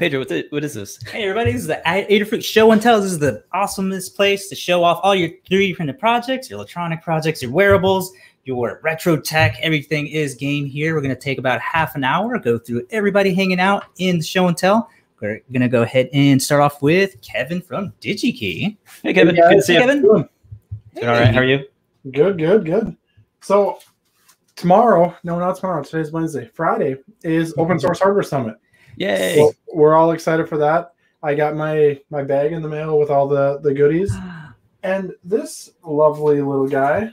Pedro, what, what is this? Hey everybody, this is the Adafruit Show and Tell. This is the awesomest place to show off all your 3D printed projects, your electronic projects, your wearables, your retro tech. Everything is game here. We're going to take about half an hour, go through everybody hanging out in the Show and Tell. We're going to go ahead and start off with Kevin from DigiKey. Hey, Kevin. Hey, Good to see you. Kevin. Doing? All right. How are you? Good, good, good. So tomorrow, no, not tomorrow. Today's Wednesday. Friday is Open Source Hardware Summit. Yay. So we're all excited for that. I got my my bag in the mail with all the the goodies, and this lovely little guy,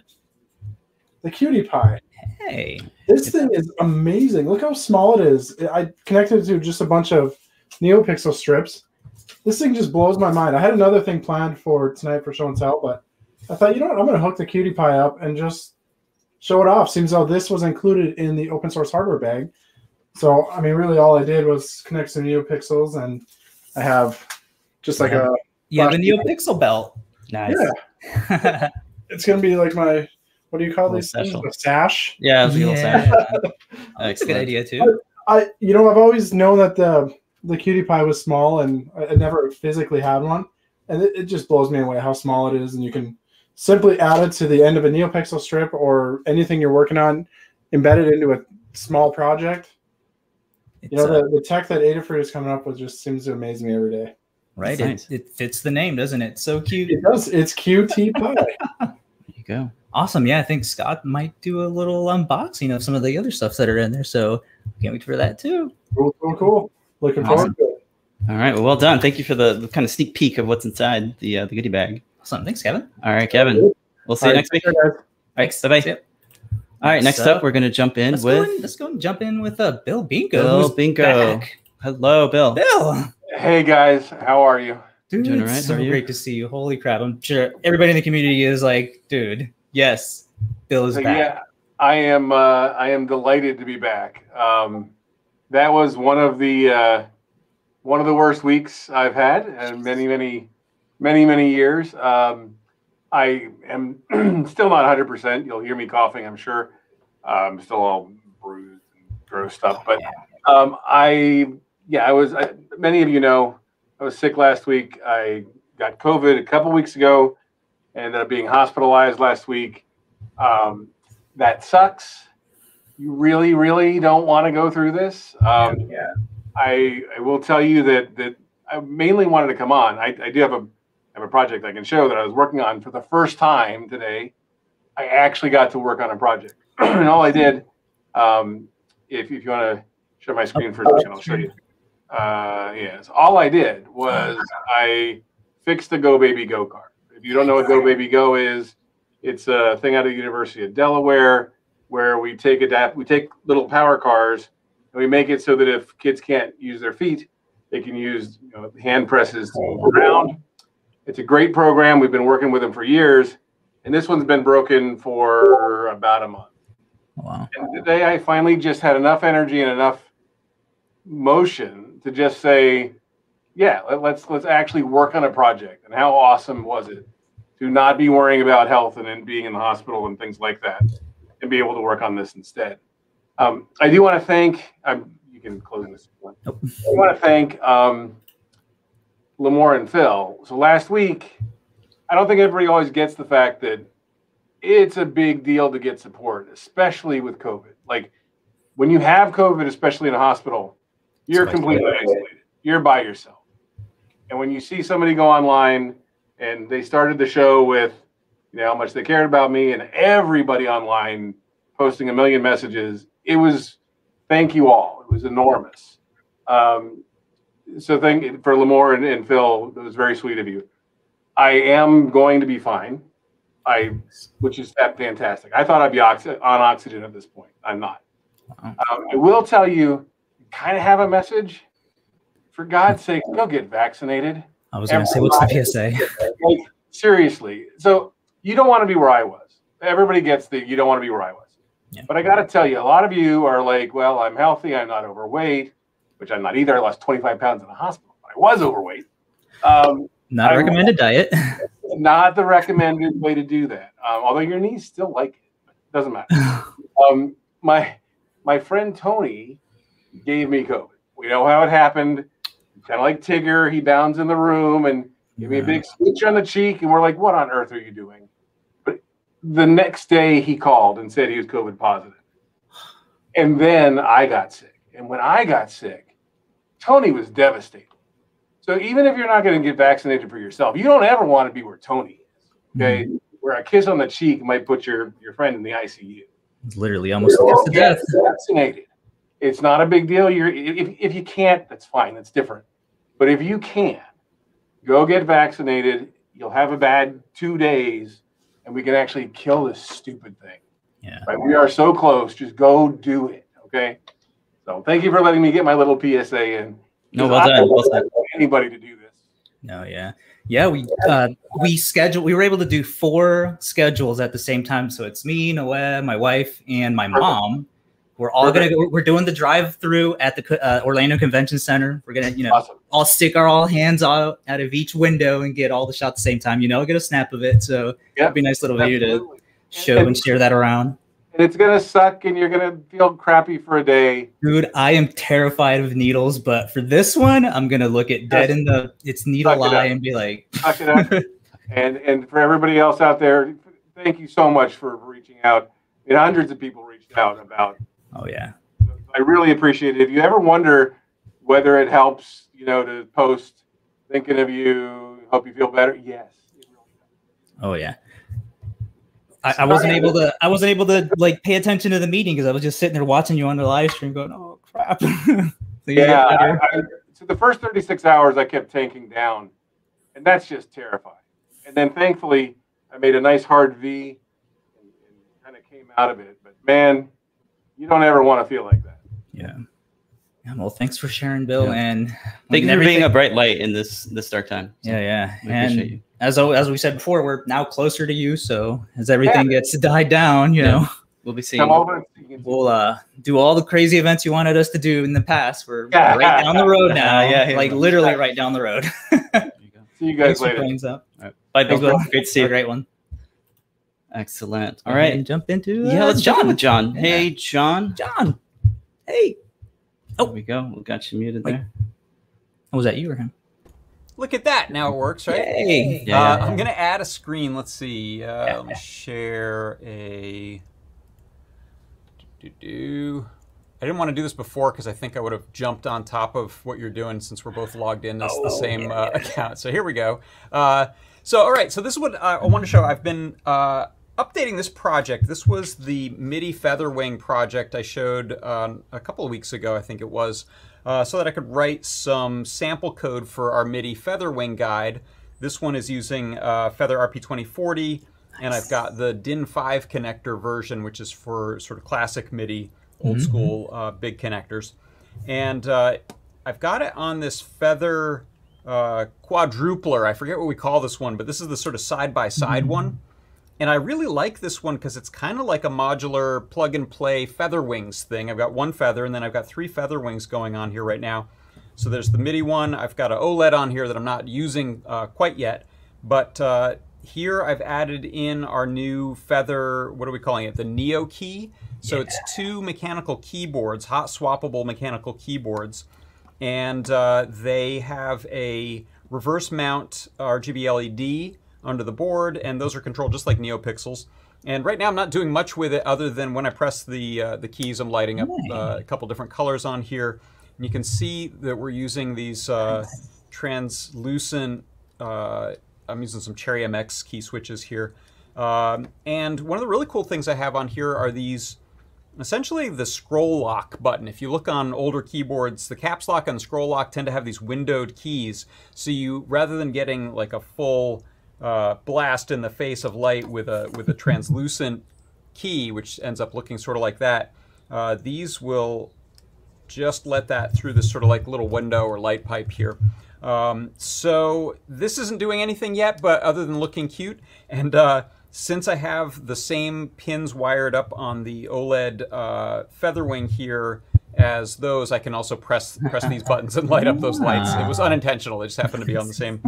the QT Py. Hey. This thing is amazing. Look how small it is. I connected it to just a bunch of NeoPixel strips. This thing just blows my mind. I had another thing planned for tonight for show and tell, but I thought, you know what, I'm going to hook the QT Py up and just show it off. Seems though this was included in the open source hardware bag. So, I mean, really all I did was connect some NeoPixels and I have just like a, You have a NeoPixel belt. Nice. yeah, it's going to be like my, what do you call Little these things? A sash. Yeah, it's a Yeah. sad. That's a good idea too. I, you know, I've always known that the the QT Py was small, and I I never physically had one, and it, it just blows me away how small it is, and you can simply add it to the end of a NeoPixel strip or anything you're working on, embed it into a small project. It's, You know, uh, the, the tech that Adafruit is coming up with just seems to amaze me every day. right? Nice. It, it fits the name, doesn't it? So cute. It does. It's QT Py. There you go. Awesome. Yeah, I think Scott might do a little unboxing of some of the other stuff that are in there. So can't wait for that too. cool, cool, cool. Looking Awesome. forward to it. All right. Well, well done. Thank you for the, the kind of sneak peek of what's inside the uh, the goodie bag. Awesome. Thanks, Kevin. All right, Kevin. We'll see All you right, next week. take care. Thanks. Bye bye. Yep. All right. Next So, up, we're going to jump in Let's with go and, let's go and jump in with uh, Bill Binko. Bill who's Binko. back. Hello, Bill. Bill. Hey guys, how are you? Dude, Doing it's all right, so how are you? great to see you. Holy crap. I'm sure everybody in the community is like, dude, yes, Bill is So, back. yeah, I am. Uh, I am delighted to be back. Um, that was one of the uh, one of the worst weeks I've had in many, many, many, many years. Um, I am still not 100. percent You'll hear me coughing. I'm sure. I'm still all bruised and gross stuff, but um, I yeah, I was. I, many of you know, I was sick last week. I got COVID a couple weeks ago. Ended up being hospitalized last week. Um, that sucks. You really, really don't want to go through this. Um, Yeah. I, I will tell you that that I mainly wanted to come on. I, I do have a have a project I can show that I was working on for the first time today. I actually got to work on a project, and all I did, um, if if you want to share my screen for a second, I'll show you. Uh, yes, all I did was I fixed the Go Baby Go car. If you don't know what Go Baby Go is, it's a thing out of the University of Delaware where we take adapt we take little power cars and we make it so that if kids can't use their feet, they can use you know, hand presses to move around. It's a great program. We've been working with them for years, and this one's been broken for about a month. Wow. And today I finally just had enough energy and enough motion to just say, yeah, let, let's let's actually work on a project. And how awesome was it to not be worrying about health and then being in the hospital and things like that, and be able to work on this instead. Um, I do want to thank. Um, you can close this. One. Nope. I want to thank um, Limor and Phil. So last week, I don't think everybody always gets the fact that it's a big deal to get support, especially with COVID. Like when you have COVID, especially in a hospital, you're It's like- completely isolated. You're by yourself. And when you see somebody go online and they started the show with, you know, how much they cared about me and everybody online posting a million messages, it was thank you all. It was enormous. Um, so thank you for Limor and, and Phil. It was very sweet of you. I am going to be fine. I, which is that fantastic. I thought I'd be oxy- on oxygen at this point. I'm not. Um, I will tell you, kind of have a message. For God's sake, go get vaccinated. I was going to say, what's the PSA? Like seriously. So you don't want to be where I was. Everybody gets the you don't want to be where I was. Yeah. But I got to tell you, a lot of you are like, well, I'm healthy. I'm not overweight, which I'm not either. I lost 25 pounds in the hospital. But I was overweight. Um, Not a recommended diet. not the recommended way to do that. Um, although your knees still like it, doesn't matter. Um, my my friend Tony gave me COVID. We know how it happened. kind of like Tigger. He bounds in the room and give me a big smooch on the cheek, and we're like, "What on earth are you doing?" But the next day, he called and said he was COVID positive, and then I got sick. And when I got sick, Tony was devastated. So even if you're not going to get vaccinated for yourself, you don't ever want to be where Tony is. Okay, mm-hmm. where a kiss on the cheek might put your your friend in the ICU. Literally, almost to death. Vaccinated. It's not a big deal. You're if if you can't, that's fine. That's different. But if you can, go get vaccinated. You'll have a bad two days, and we can actually kill this stupid thing. Yeah. Right? We are so close. Just go do it. Okay. So thank you for letting me get my little PSA in. No, well done. Well done. Anybody to do this. No, yeah, yeah. We uh, we schedule. We were able to do four schedules at the same time. So it's me, Noah, my wife, and my Perfect. mom. We're all Perfect. gonna. We're doing the drive-through at the uh, Orlando Convention Center. We're gonna, you know, awesome. all stick our all hands out out of each window and get all the shots at the same time. You know, get a snap of it. So yeah, it'd be a nice little Absolutely. video to show and, and share that around and it's gonna suck and you're gonna feel crappy for a day. Dude, I am terrified of needles, but for this one, I'm gonna look at dead in the its needle eye and be like suck it up. and and for everybody else out there, thank you so much for reaching out. Mean, hundreds of people reached out about. Oh yeah. I really appreciate it. If you ever wonder whether it helps, you know, to post thinking of you, hope you feel better. Yes. Oh yeah. I, I, wasn't able to. I wasn't able to like pay attention to the meeting because I was just sitting there watching you on the live stream, going, "Oh crap!" so yeah. I, I, so the first 36 hours, I kept tanking down, and that's just terrifying. And then thankfully, I made a nice hard V, and, and kind of came out of it. But man, you don't ever want to feel like that. Yeah. Yeah, well, thanks for sharing, Bill, yeah. and thank you for being a bright light in this this dark time. So yeah, yeah, and as as we said before, we're now closer to you. So as everything yeah. gets died down, you yeah. know, we'll be seeing. Over. We'll uh, do all the crazy events you wanted us to do in the past. We're yeah. right down the road now. yeah, like literally right down the road. see you guys later. Up. All right. Bye, Bill. Great to see you. Great one. Excellent. All right, jump into uh, yeah. Let's John. John. Hey, John. John. Hey. Oh, there we go. We got you muted Wait. there. Oh, was that you or him? Look at that. Now it works, right? Hey. Yeah. Uh, I'm going to add a screen. Let's see. Uh, let me share a. Do, do, do. I didn't want to do this before because I think I would have jumped on top of what you're doing since we're both logged in as oh, the same yeah, uh, account. So here we go. Uh, so, all right. So this is what I want to show. I've been uh, updating this project. This was the MIDI Featherwing project I showed um, a couple of weeks ago, I think it was, uh, so that I could write some sample code for our MIDI Featherwing guide. This one is using uh, Feather RP2040, nice. and I've got the DIN5 connector version, which is for sort of classic MIDI, old mm -hmm. school uh, big connectors. And uh, I've got it on this Feather uh, quadrupler. I forget what we call this one, but this is the sort of side-by-side -side mm -hmm. one. And I really like this one because it's kind of like a modular plug and play feather wings thing. I've got one feather and then I've got three feather wings going on here right now. So there's the MIDI one. I've got an OLED on here that I'm not using uh, quite yet. But uh, here I've added in our new feather, what are we calling it? The NeoKey. So yeah. it's two mechanical keyboards, hot swappable mechanical keyboards. And uh, they have a reverse mount RGB LED under the board, and those are controlled just like NeoPixels. And right now I'm not doing much with it other than when I press the, uh, the keys, I'm lighting up uh, a couple different colors on here. And you can see that we're using these uh, translucent, uh, I'm using some Cherry MX key switches here. Um, and one of the really cool things I have on here are these, essentially the scroll lock button. If you look on older keyboards, the caps lock and the scroll lock tend to have these windowed keys. So you, rather than getting like a full uh, blast in the face of light with a with a translucent key, which ends up looking sort of like that. Uh, these will just let that through this sort of like little window or light pipe here. Um, so this isn't doing anything yet, but other than looking cute. And uh, since I have the same pins wired up on the OLED uh, Featherwing here as those, I can also press press these buttons and light up those lights. It was unintentional; It just happened to be on the same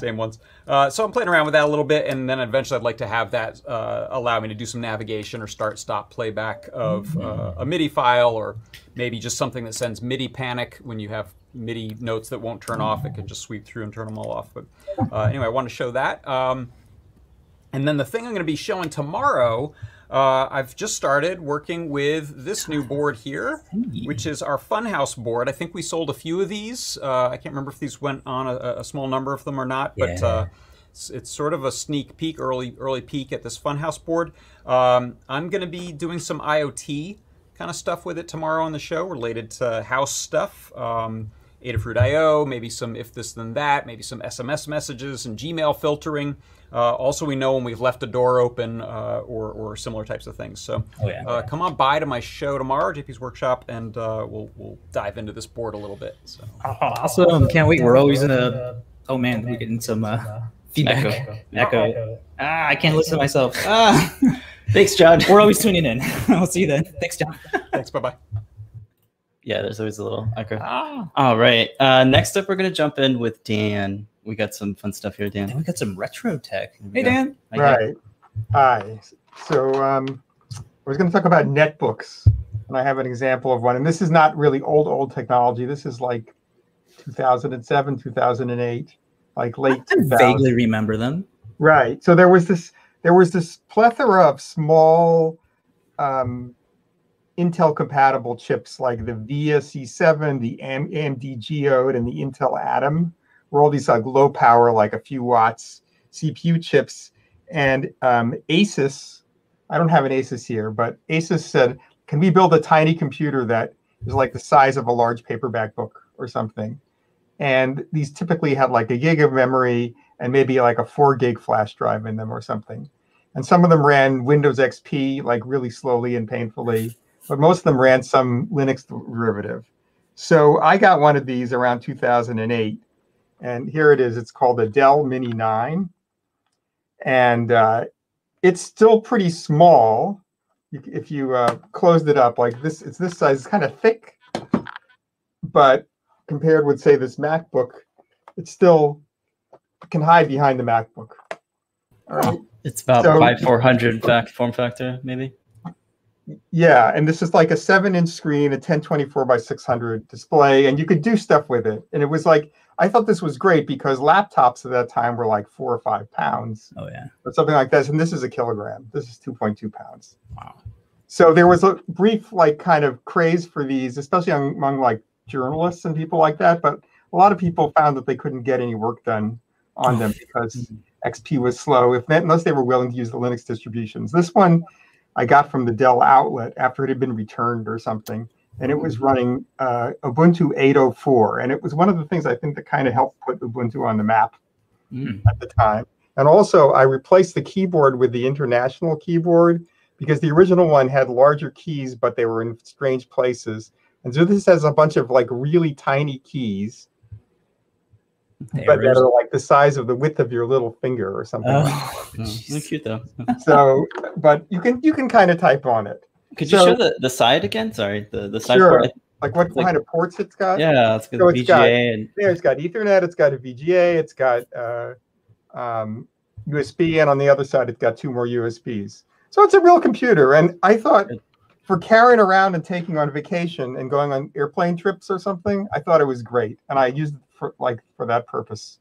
same ones. Uh, so I'm playing around with that a little bit, and then eventually I'd like to have that uh, allow me to do some navigation or start stop playback of uh, a MIDI file, or maybe just something that sends MIDI panic when you have MIDI notes that won't turn off. It can just sweep through and turn them all off. But uh, anyway, I want to show that. Um, and then the thing I'm going to be showing tomorrow. Uh, I've just started working with this new board here, which is our Funhouse board. I think we sold a few of these. Uh, I can't remember if these went on a, a small number of them or not, but Yeah. uh, it's, it's sort of a sneak peek, early early peek at this Funhouse board. Um, I'm going to be doing some IoT kind of stuff with it tomorrow on the show related to house stuff. Um, Adafruit IO, maybe some if this then that, maybe some SMS messages and Gmail filtering. Uh, also, we know when we've left a door open uh, or, or similar types of things. So Oh, yeah. uh, come on by to my show tomorrow, JP's Workshop, and uh, we'll, we'll dive into this board a little bit. So Awesome. Can't wait. We're always in a. Oh man, we're getting some uh, feedback. Echo. Echo. Ah, I can't listen to myself. Ah, Thanks, John. we're always tuning in. I'll see you then. Thanks, John. thanks, bye bye. Yeah, there's always a little echo. Ah, All right. Uh, next up, we're gonna jump in with Dan. We got some fun stuff here, then Dan. we got some retro tech. Hey, go. Dan. Hi, Dan. Right. Hi. So um, I was going to talk about netbooks, and I have an example of one. And this is not really old, old technology. This is like 2007, 2008, like late. I vaguely remember them. Right. So there was this there was this plethora of small um, Intel compatible chips like the VIA C7, the AMD Geode, and the Intel Atom were all these like low power, like a few watts CPU chips. And um, Asus, I don't have an Asus here, but Asus said, "Can we build a tiny computer that is like the size of a large paperback book or something?" And these typically had like a gig of memory and maybe like a four gig flash drive in them or something. And some of them ran Windows XP like really slowly and painfully, but most of them ran some Linux derivative. So I got one of these around 2008, and here it is. It's called the Dell Mini 9, and uh, it's still pretty small. If you uh, closed it up like this, it's this size. It's kind of thick, but compared with say this MacBook, it still can hide behind the MacBook. All right. It's about So- four hundred fact form factor, maybe. Yeah, and this is like a seven-inch screen, a 1024 by 600 display, and you could do stuff with it. And it was like I thought this was great because laptops at that time were like four or five pounds Oh yeah. or something like this, and this is a kilogram. This is 2.2 pounds. Wow. So there was a brief like kind of craze for these, especially among, among like journalists and people like that. But a lot of people found that they couldn't get any work done on oh, them because hmm. XP was slow, if unless they were willing to use the Linux distributions. This one I got from the Dell outlet after it had been returned or something, and it was running uh, Ubuntu 804, and it was one of the things I think that kind of helped put Ubuntu on the map Mm. at the time. And also, I replaced the keyboard with the international keyboard because the original one had larger keys, but they were in strange places. And so this has a bunch of like really tiny keys, but that are like the size of the width of your little finger or something. like Oh, they're cute though. so but you can you can kind of type on it Could you show the, the side again? Sorry, the the side Sure. port. like what Like- kind of ports it's got Yeah, it's good. So it's got- VGA and there it's got ethernet it's got a vga it's got uh, um, usb and on the other side it's got two more usbs so it's a real computer and i thought for carrying around and taking on vacation and going on airplane trips or something i thought it was great and i used it for like for that purpose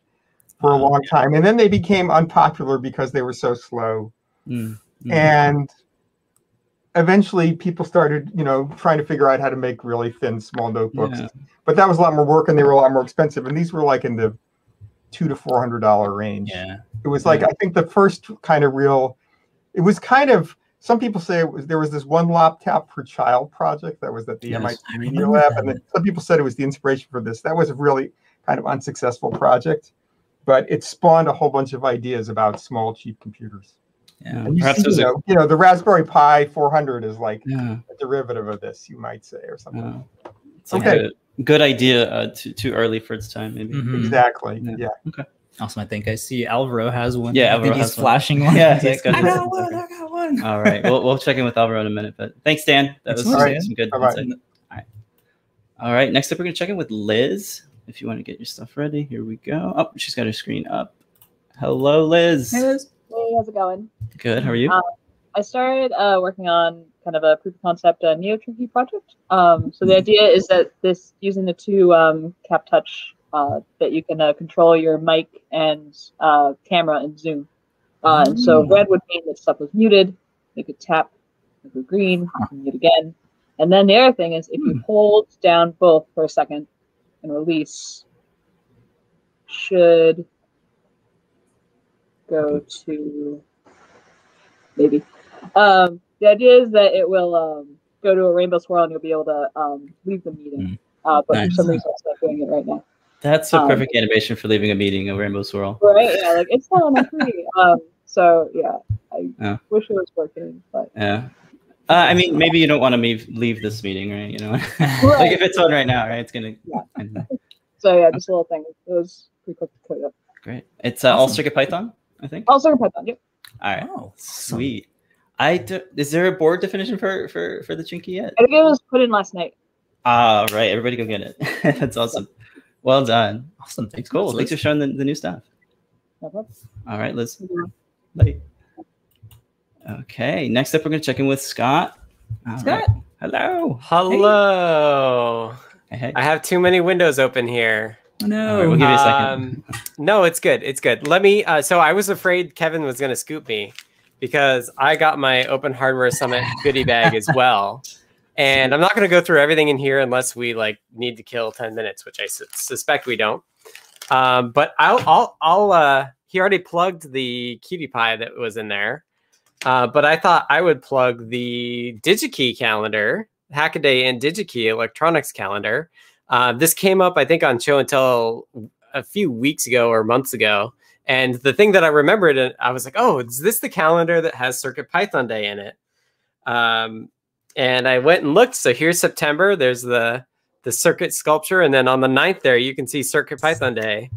for a long time. And then they became unpopular because they were so slow. Mm, mm. and eventually people started you know trying to figure out how to make really thin small notebooks. Yeah. but that was a lot more work and they were a lot more expensive. And these were like in the two to four hundred dollar range. Yeah. it was like i think the first kind of real it was kind of some people say it was there was this one laptop per child project that was at the Yes, mit I media lab that. and then some people said it was the inspiration for this that was a really kind of unsuccessful project but it spawned a whole bunch of ideas about small cheap computers Yeah. and you, Perhaps see, there's you, a- know, you know, the Raspberry Pi 400 is like Yeah, a derivative of this, you might say, or something. yeah. It's like Okay. a good idea. Uh, too too early for its time, maybe. Mhm. Exactly. Yeah. Yeah. Awesome. I think I see Alvaro has one. Yeah, I think he's has one. flashing one. Yeah, He's he's like, got I it. got one. I got one. All right, we'll we'll check in with Alvaro in a minute. But thanks, Dan. That was Excellent, some good Bye-bye. insight. All right. All right. Next up, we're gonna check in with Liz. If you want to get your stuff ready, here we go. Oh, she's got her screen up. Hello, Liz. Hey, Liz. Hey, how's it going? Good. How are you? Uh, I started uh, working on kind of a proof of concept uh, NeoTrinkey project. Um, so the idea is that this using the two um, cap touch uh, that you can uh, control your mic and uh, camera and zoom. Uh, and so Mm. red would mean that stuff was muted. You could tap, green, you can mute again. And then the other thing is if you hold down both for a second and release, should go to maybe. Um, the idea is that it will um, go to a rainbow swirl and you'll be able to um, leave the meeting. Mm. Uh, but for some reason, it's not doing it right now. That's a um, perfect animation for leaving a meeting, a rainbow swirl. Right? Yeah, like it's not on the free. Um, so yeah, I Yeah. wish it was working, but Yeah. Uh, I mean, maybe you don't want to leave leave this meeting, right? You know, like if it's on right now, right? It's gonna. Yeah. so yeah, just a little thing. It was pretty quick to code up. Great. It's uh, all Circuit Python, I think. All Circuit Python. Yep. All right. Oh, Sweet. I do, is there a board definition for for for the Trinkey yet? I think it was put in last night. Ah, right. Everybody go get it. That's awesome. Well done. Awesome. Thanks. Cool. Liz. Thanks for showing the, the new stuff. No problem. All right, Liz. Bye. Okay. Next up, we're gonna check in with Scott. All right. Scott. Hello. Hello. Hey, hey. I have too many windows open here. Oh, no. right, we'll give you a second. Um, no, it's good. It's good. Let me. Uh, so I was afraid Kevin was going to scoop me because I got my Open Hardware Summit goodie bag as well. And I'm not going to go through everything in here unless we like need to kill 10 minutes, which I su- suspect we don't. Um, but I'll, I'll, I'll, uh, he already plugged the QT Py that was in there. Uh, but I thought I would plug the DigiKey calendar, Hackaday and DigiKey electronics calendar. Uh, this came up, I think, on Show and Tell a few weeks ago or months ago. And the thing that I remembered, and I was like, oh, is this the calendar that has Circuit Python Day in it? Um, and I went and looked. So here's September. There's the the circuit sculpture, and then on the 9th there, you can see Circuit Python Day.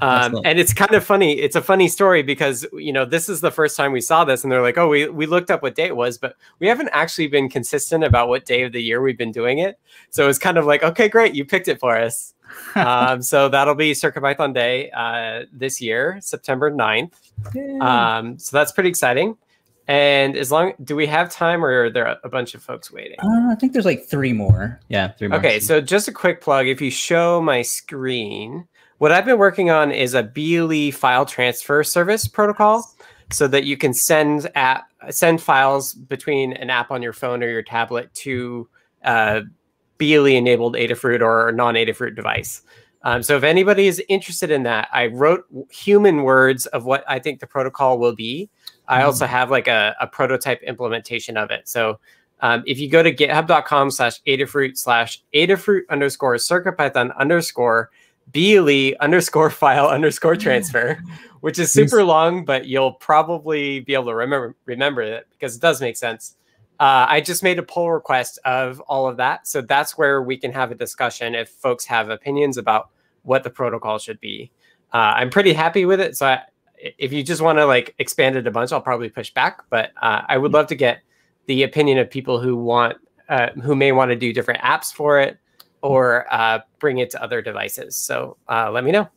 Um, and it's kind of funny. It's a funny story because you know this is the first time we saw this, and they're like, "Oh, we we looked up what day it was, but we haven't actually been consistent about what day of the year we've been doing it." So it's kind of like, "Okay, great, you picked it for us." um, so that'll be CircuitPython Day uh, this year, September 9th. Um, so that's pretty exciting. And as long, do we have time, or are there a bunch of folks waiting? Uh, I think there's like three more. Yeah, three more. Okay, so just a quick plug. If you show my screen, what I've been working on is a BLE file transfer service protocol, so that you can send app send files between an app on your phone or your tablet to uh, BLE enabled Adafruit or non Adafruit device. Um, so if anybody is interested in that, I wrote human words of what I think the protocol will be. I also have like a, a prototype implementation of it. So um, if you go to github.com slash Adafruit slash Adafruit underscore CircuitPython underscore BLE underscore file underscore transfer, which is super long, but you'll probably be able to remember remember it because it does make sense. Uh, I just made a pull request of all of that, so that's where we can have a discussion if folks have opinions about what the protocol should be. Uh, I'm pretty happy with it, so I, if you just want to like expand it a bunch, I'll probably push back. But uh, I would love to get the opinion of people who want uh, who may want to do different apps for it or uh, bring it to other devices. So uh, let me know.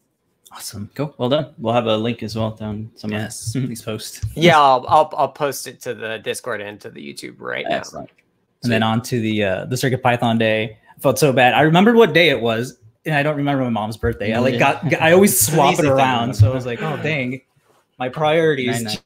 Awesome. Cool. Well done. We'll have a link as well down somewhere. Yes. Please post. Yeah, I'll, I'll I'll post it to the Discord and to the YouTube right now. Excellent. And then on to the uh, the Circuit Python day. I felt so bad. I remembered what day it was, and I don't remember my mom's birthday. I like Yeah. got I always swap it around, remember. so I was like, oh dang, my priorities.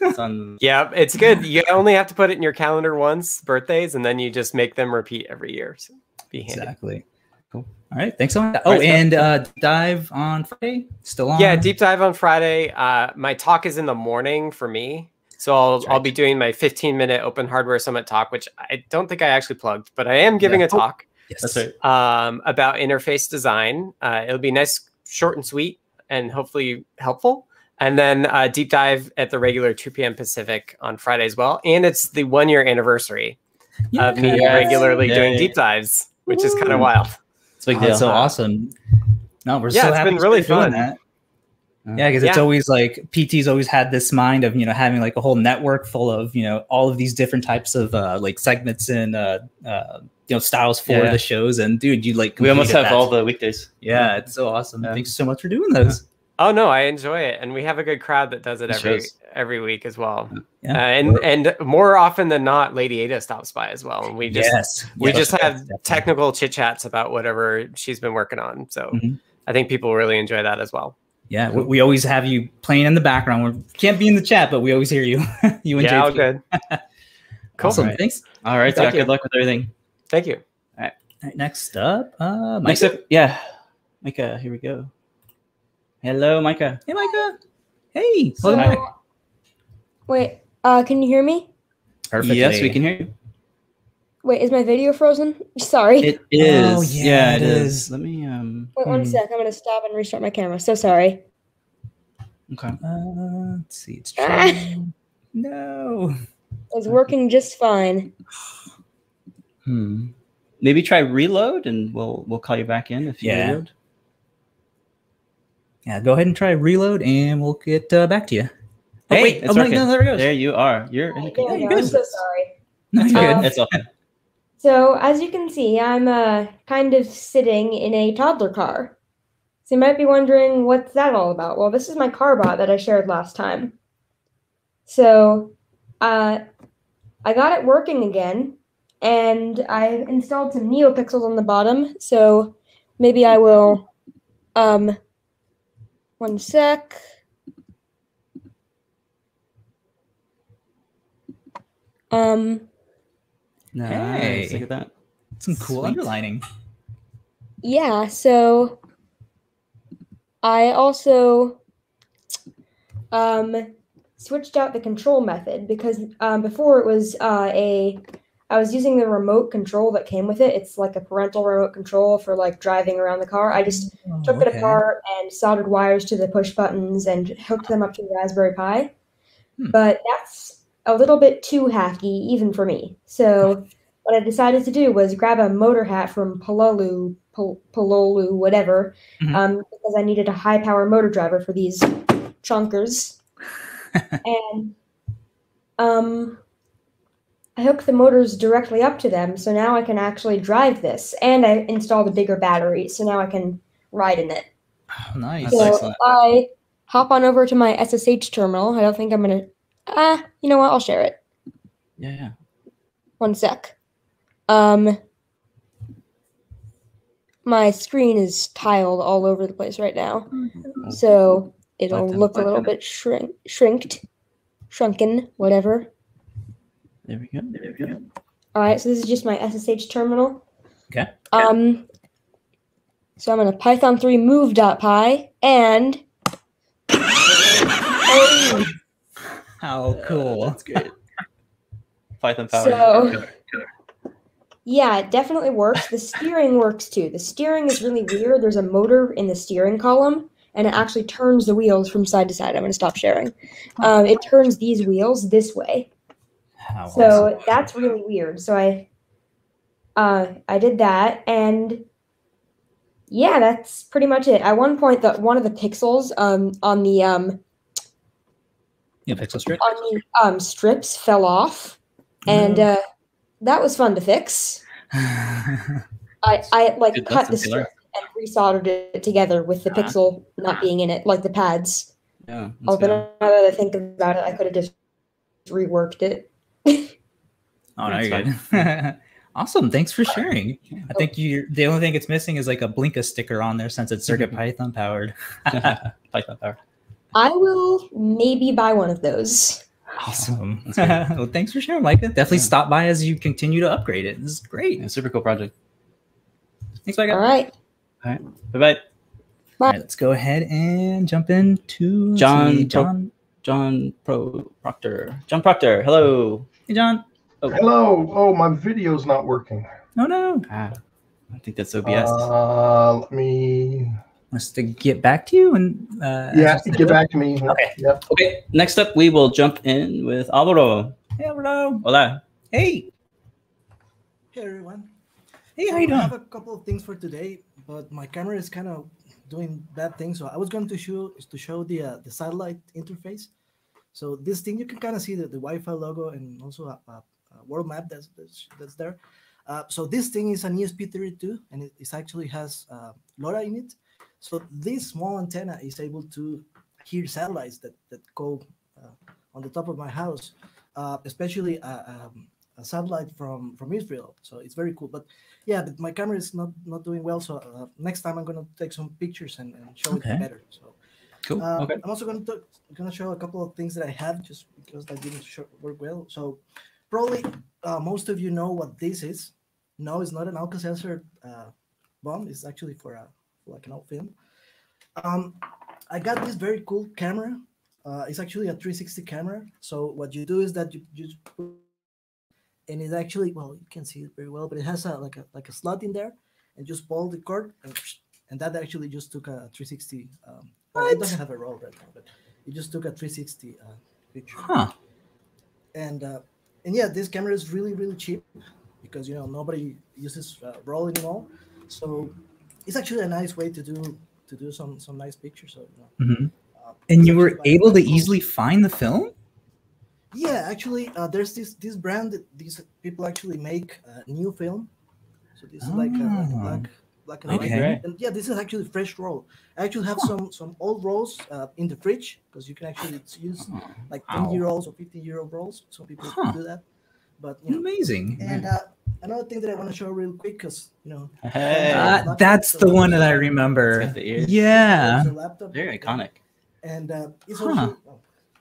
It's on- Yeah, it's good. You only have to put it in your calendar once, birthdays, and then you just make them repeat every year. So be handy. Exactly. Cool. All right. Thanks so much. Oh, All right, and uh, dive on Friday. Still on. Yeah, deep dive on Friday. Uh, my talk is in the morning for me, so I'll That's I'll be doing my 15 minute Open Hardware Summit talk, which I don't think I actually plugged, but I am giving Yeah. a talk Yes. That's right. um, about interface design. Uh, it'll be nice, short and sweet, and hopefully helpful. And then uh, deep dive at the regular 2 p.m. Pacific on Friday as well. And it's the one year anniversary of me Yes. regularly Yeah, doing yeah, deep dives, which is kind of wild. It's a big deal. that's so awesome. No, we're Yeah, so it's happy been really fun. That. Yeah. Yeah, because it's Yeah. always like PT's always had this mind of you know having like a whole network full of you know all of these different types of uh, like segments and uh, uh, you know styles for Yeah. the shows. And dude, you like we almost have that. all the weekdays. Yeah, it's so awesome. Yeah. Thanks so much for doing those. Oh no, I enjoy it, and we have a good crowd that does it It every shows. every week as well. Yeah. Uh, and and more often than not, Lady Ada stops by as well, and we just yes, we yes, just have definitely. technical chit chats about whatever she's been working on. So Mhm. I think people really enjoy that as well. Yeah, we, we always have you playing in the background. We can't be in the chat, but we always hear you. you and yeah, all good. Cool. Awesome. Alright. Thanks. All right, Thank Scott. you. Good luck with everything. Thank you. All right. All right next up, uh, Next up, yeah, Micah. Here we go. Hello, Micah. Hey, Micah. Hey, welcome Hi. Wait, uh, can you hear me? Perfectly. Yes, we can hear you. Wait, is my video frozen? Sorry. It is. Oh, yeah, yeah, it it is. is. Let me um. Wait one hmm. sec. I'm gonna stop and restart my camera. So sorry. Okay. Uh, let's see. It's Ah. trying. no. It's working just fine. Hmm. Maybe try reload, and we'll we'll call you back in if you Yeah. reload. Yeah, go ahead and try reload, and we'll get uh, back to you. Hey, wait, it's oh, no, working. no, there it goes. There you are. You're in. Alright, there we. I'm so sorry. No, you're Um, good. It's okay. So as you can see, I'm uh kind of sitting in a toddler car. So you might be wondering what's that all about. Well, this is my car bot that I shared last time. So uh I got it working again and I installed some NeoPixels on the bottom. So maybe I will um one sec. Um Nice. Hey. Look at that. Some cool Sweet. underlining. Yeah, so I also um, switched out the control method because um, before it was uh, a I was using the remote control that came with it. It's like a parental remote control for like driving around the car. I just took it Oh, apart and soldered wires to the push buttons and hooked them up to the Raspberry Pi. Hmm. But that's a little bit too hacky, even for me. So what I decided to do was grab a motor hat from Pololu, Pol- Pololu, whatever, Mhm. um, because I needed a high power motor driver for these chunkers. and um, I hooked the motors directly up to them, so now I can actually drive this. And I installed a bigger battery, so now I can ride in it. Oh, nice. So excellent. I hop on over to my SSH terminal. I don't think I'm gonna. Ah, you know what? I'll share it. Yeah. yeah. One sec. Um, my screen is tiled all over the place right now, so it'll look a little bit shrink, shrinked, shrunken, whatever. There we go. There we go. All right, so this is just my SSH terminal. Okay. Um, so I'm gonna Python 3 move.py and How cool. That's great. Python power. So- yeah, it definitely works. The steering works too. The steering is really weird. There's a motor in the steering column, and it actually turns the wheels from side to side. I'm gonna stop sharing. Um, it turns these wheels this way. How So awesome. that's really weird. So I uh I did that and yeah, that's pretty much it. At one point the one of the pixels um on the um Yeah, pixel strip. on the um strips fell off and uh that was fun to fix. I I like Good cut the lesson to learn. strip and resoldered it together with the Ah. pixel not being in it, like the pads. Yeah. Although now that I think about it, I could have just reworked it. Oh, no, you're good. awesome. Thanks for sharing. I think oh. you the only thing it's missing is like a Blinka sticker on there since it's Circuit Python powered. Python power. I will maybe buy one of those. awesome. Well, thanks for sharing, Micah. Definitely Yeah. stop by as you continue to upgrade it. This is great. Yeah, super cool project. Thanks, Micah. All right. All right. Bye bye. All right, let's go ahead and jump into let's John see, John. John Pro Proctor. John Proctor. Hello. Hey, John. Hello. Oh, my video's not working. No, no. Ah, I think that's OBS. Uh, let me. Wants to get back to you and uh, Yeah, ask to get do back to me. Okay. Yep. okay. Next up, we will jump in with Alvaro. Hey, hello. Hola. Hey. Hey everyone. Hey, how So you I have a couple of things for today, but my camera is kind of doing bad things. So I was going to show is to show the uh, the satellite interface. So this thing you can kind of see the, the Wi-Fi logo and also a, a, a world map that's that's, that's there. Uh, so this thing is an ESP32 and it, it actually has uh, LoRa in it. So this small antenna is able to hear satellites that, that go uh, on the top of my house, uh, especially a, um, a satellite from, from Israel. So it's very cool. But yeah, but my camera is not, not doing well. So uh, next time I'm going to take some pictures and, and show Okay. it better. So Cool. uh, okay. I'm also going to going to show a couple of things that I have just because that didn't show, work well. So probably uh, most of you know what this is. No, it's not an Alka-Seltzer uh, bomb. It's actually for a like an old film. Um, I got this very cool camera. Uh, it's actually a 360 camera. So what you do is that you you just put, and it actually well you can see it very well, but it has a like a like a slot in there, and just pull the cord and and that actually just took a 360. Um, well, it doesn't have a roll right now, but it just took a 360 uh, picture. Huh. And uh, and yeah, this camera is really really cheap because you know nobody uses uh, roll anymore. So it's actually a nice way to do to do some some nice pictures. So you know, Mhm. uh, And you were able to easily find the film? Yeah, actually, uh, there's this this brand that these people actually make uh, new film. So this is like a, like a Oh. black black and Okay. white. And yeah, this is actually fresh roll. I actually have some some old rolls uh, in the fridge because you can actually use like ten Wow. year olds or fifteen year old rolls. Some people Huh. do that, but you know. Amazing. And uh, another thing that I want to show real quick because you know. Hey. Uh, that's the one that I remember. It's got the ears. Yeah. it's a laptop, Very iconic. and uh, it's Huh. also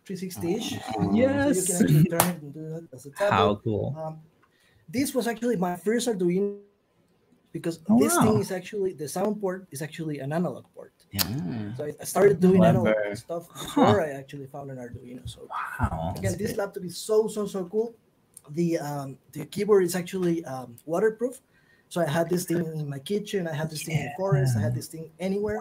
360-ish. Yes. So you can actually turn it and do that as a tablet. How cool. Um, this was actually my first Arduino because Oh, this thing is actually the sound port is actually an analog port. Yeah. So I, I started doing Clever. analog stuff before I actually found an Arduino. So Wow. again, this laptop is so so so cool. The um, the keyboard is actually um, waterproof. So I had this thing in my kitchen. I had this thing in the forest. I had this thing anywhere.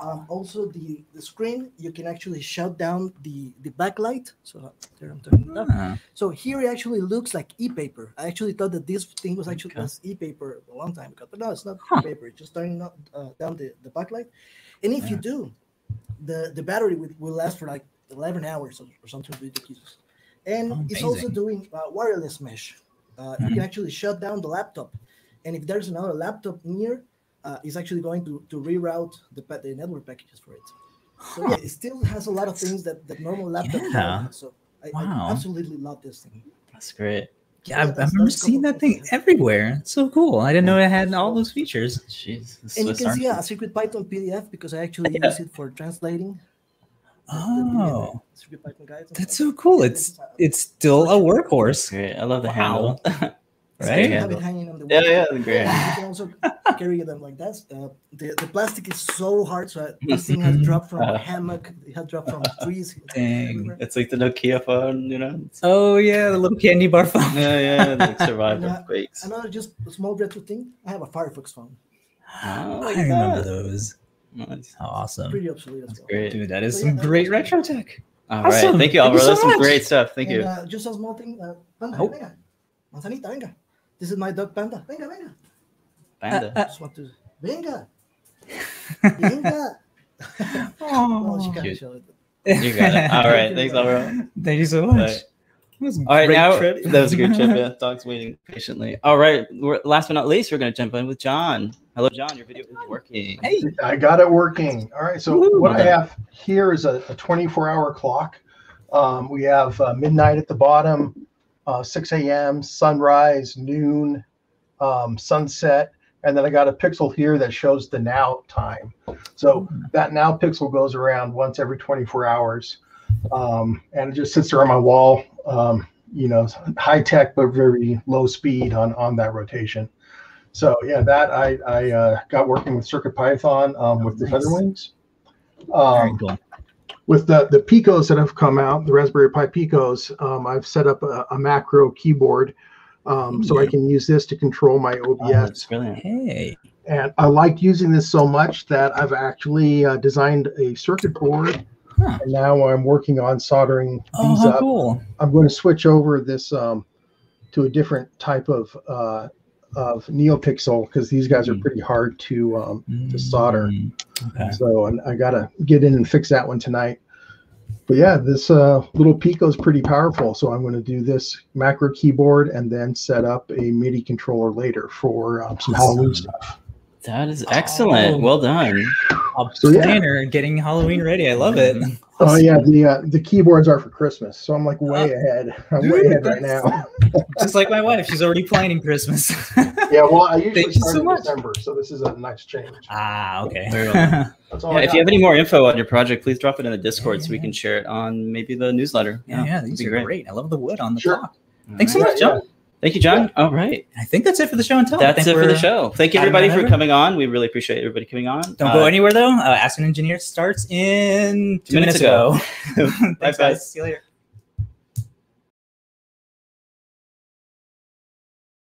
Um, also, the the screen you can actually shut down the the backlight. So there I'm turning it up. Ah, So here it actually looks like e-paper. I actually thought that this thing was actually Okay. e-paper a long time ago, but no, it's not Huh. e-paper. It's just turning up, uh, down the, the backlight. And if you do, the the battery will, will last for like 11 hours or, or something ridiculous. And it's also doing uh, wireless mesh. Uh, You can actually shut down the laptop, and if there's another laptop near, uh, it's actually going to to reroute the the network packages for it. So yeah, it still has a lot of things that that normal laptops don't Yeah. have. So I, Wow. I absolutely love this thing. That's great. Yeah, I, I that's- remember that's a seeing that thing things. everywhere. It's so cool. I didn't know it had all those features. Jeez. And you can see Army. a Circuit Python PDF because I actually Yeah. use it for translating. the- the PDF, Oh, Circuit Python guides that's so cool. It's this is, uh, it's still a workhorse. Great. I love the Wow. handle. it's right? Yeah. have it hanging on the Yeah, wall. yeah, the great. You can also carry them like that. Uh, the, the plastic is so hard, so I- this thing has dropped from a Uh. hammock. It has dropped from trees. Dang. It's like the Nokia phone, you know? It's- Oh yeah, the little candy bar phone. Yeah, yeah. Like survived Yeah. earthquakes. Another just a small retro thing. I have a Firefox phone. Oh, I remember that. those. Nice. How awesome. Pretty obsolete as That's well. great. Dude, that is So, some that- great that's- retro tech. All right. Awesome. Thank you, Thank you Alvaro. so That's some great stuff. Thank and, you. Uh, just a small thing. Uh, panda, Oh. venga. Manzanita, venga. This is my dog Panda. Venga, venga. Panda. uh, Just want to. Venga. Venga. well, she can't Cute. show it. You got it. All right. Thanks, Alvaro. Thank you so much. Right. That was a All right, now trip. that was a good trip. Yeah, dog's waiting patiently. All right, we're, last but not least, we're going to jump in with John. Hello, John. Your video is working. Hey. I got it working. All right. So Woo. what I have here is a, a 24 hour clock. Um, we have uh, midnight at the bottom, uh, 6 a.m., sunrise, noon, um, sunset, and then I got a pixel here that shows the now time. So that now pixel goes around once every 24 hours, um, and it just sits there on my wall. Um, you know, high tech but very low speed on on that rotation. So yeah, that I I uh, got working with Circuit Python um, with the nice. Featherwings. Very Um, cool. With the the Picos that have come out, the Raspberry Pi Picos, um, I've set up a, a macro keyboard, um, so I can use this to control my Oh, OBS. that's brilliant. Hey. And I like using this so much that I've actually uh, designed a circuit board, Huh. and now I'm working on soldering Oh, these how up. cool. I'm going to switch over this um, to a different type of uh, of NeoPixel because these guys are Mm. pretty hard to um, to solder. Mm, Okay. So and I gotta get in and fix that one tonight. But yeah, this uh, little Pico is pretty powerful. So I'm going to do this macro keyboard and then set up a MIDI controller later for um, some Halloween stuff. That is excellent. Oh. Well done. a So, yeah. getting Halloween ready. I love it. Oh yeah, the uh, the keyboards are for Christmas, so I'm like way ahead. I'm way ahead right now. Just like my wife, she's already planning Christmas. Yeah, well, I usually Thank you start so in much. December, so this is a nice change. ah, okay. That's all Yeah, if you have any more info on your project, please drop it in the Discord so we can share it on maybe the newsletter. Yeah, yeah, that'd these be are great. I love the wood on the Sure. clock. Thanks so Yeah, much, John. Thank you, John. All right. I think that's it for the show and tell. That's it for the show. Thank you, everybody, for coming on. We really appreciate everybody coming on. Don't Uh, go anywhere though. Uh, Ask an Engineer starts in two, minutes minutes, ago. Bye, Thanks, guys. See you later.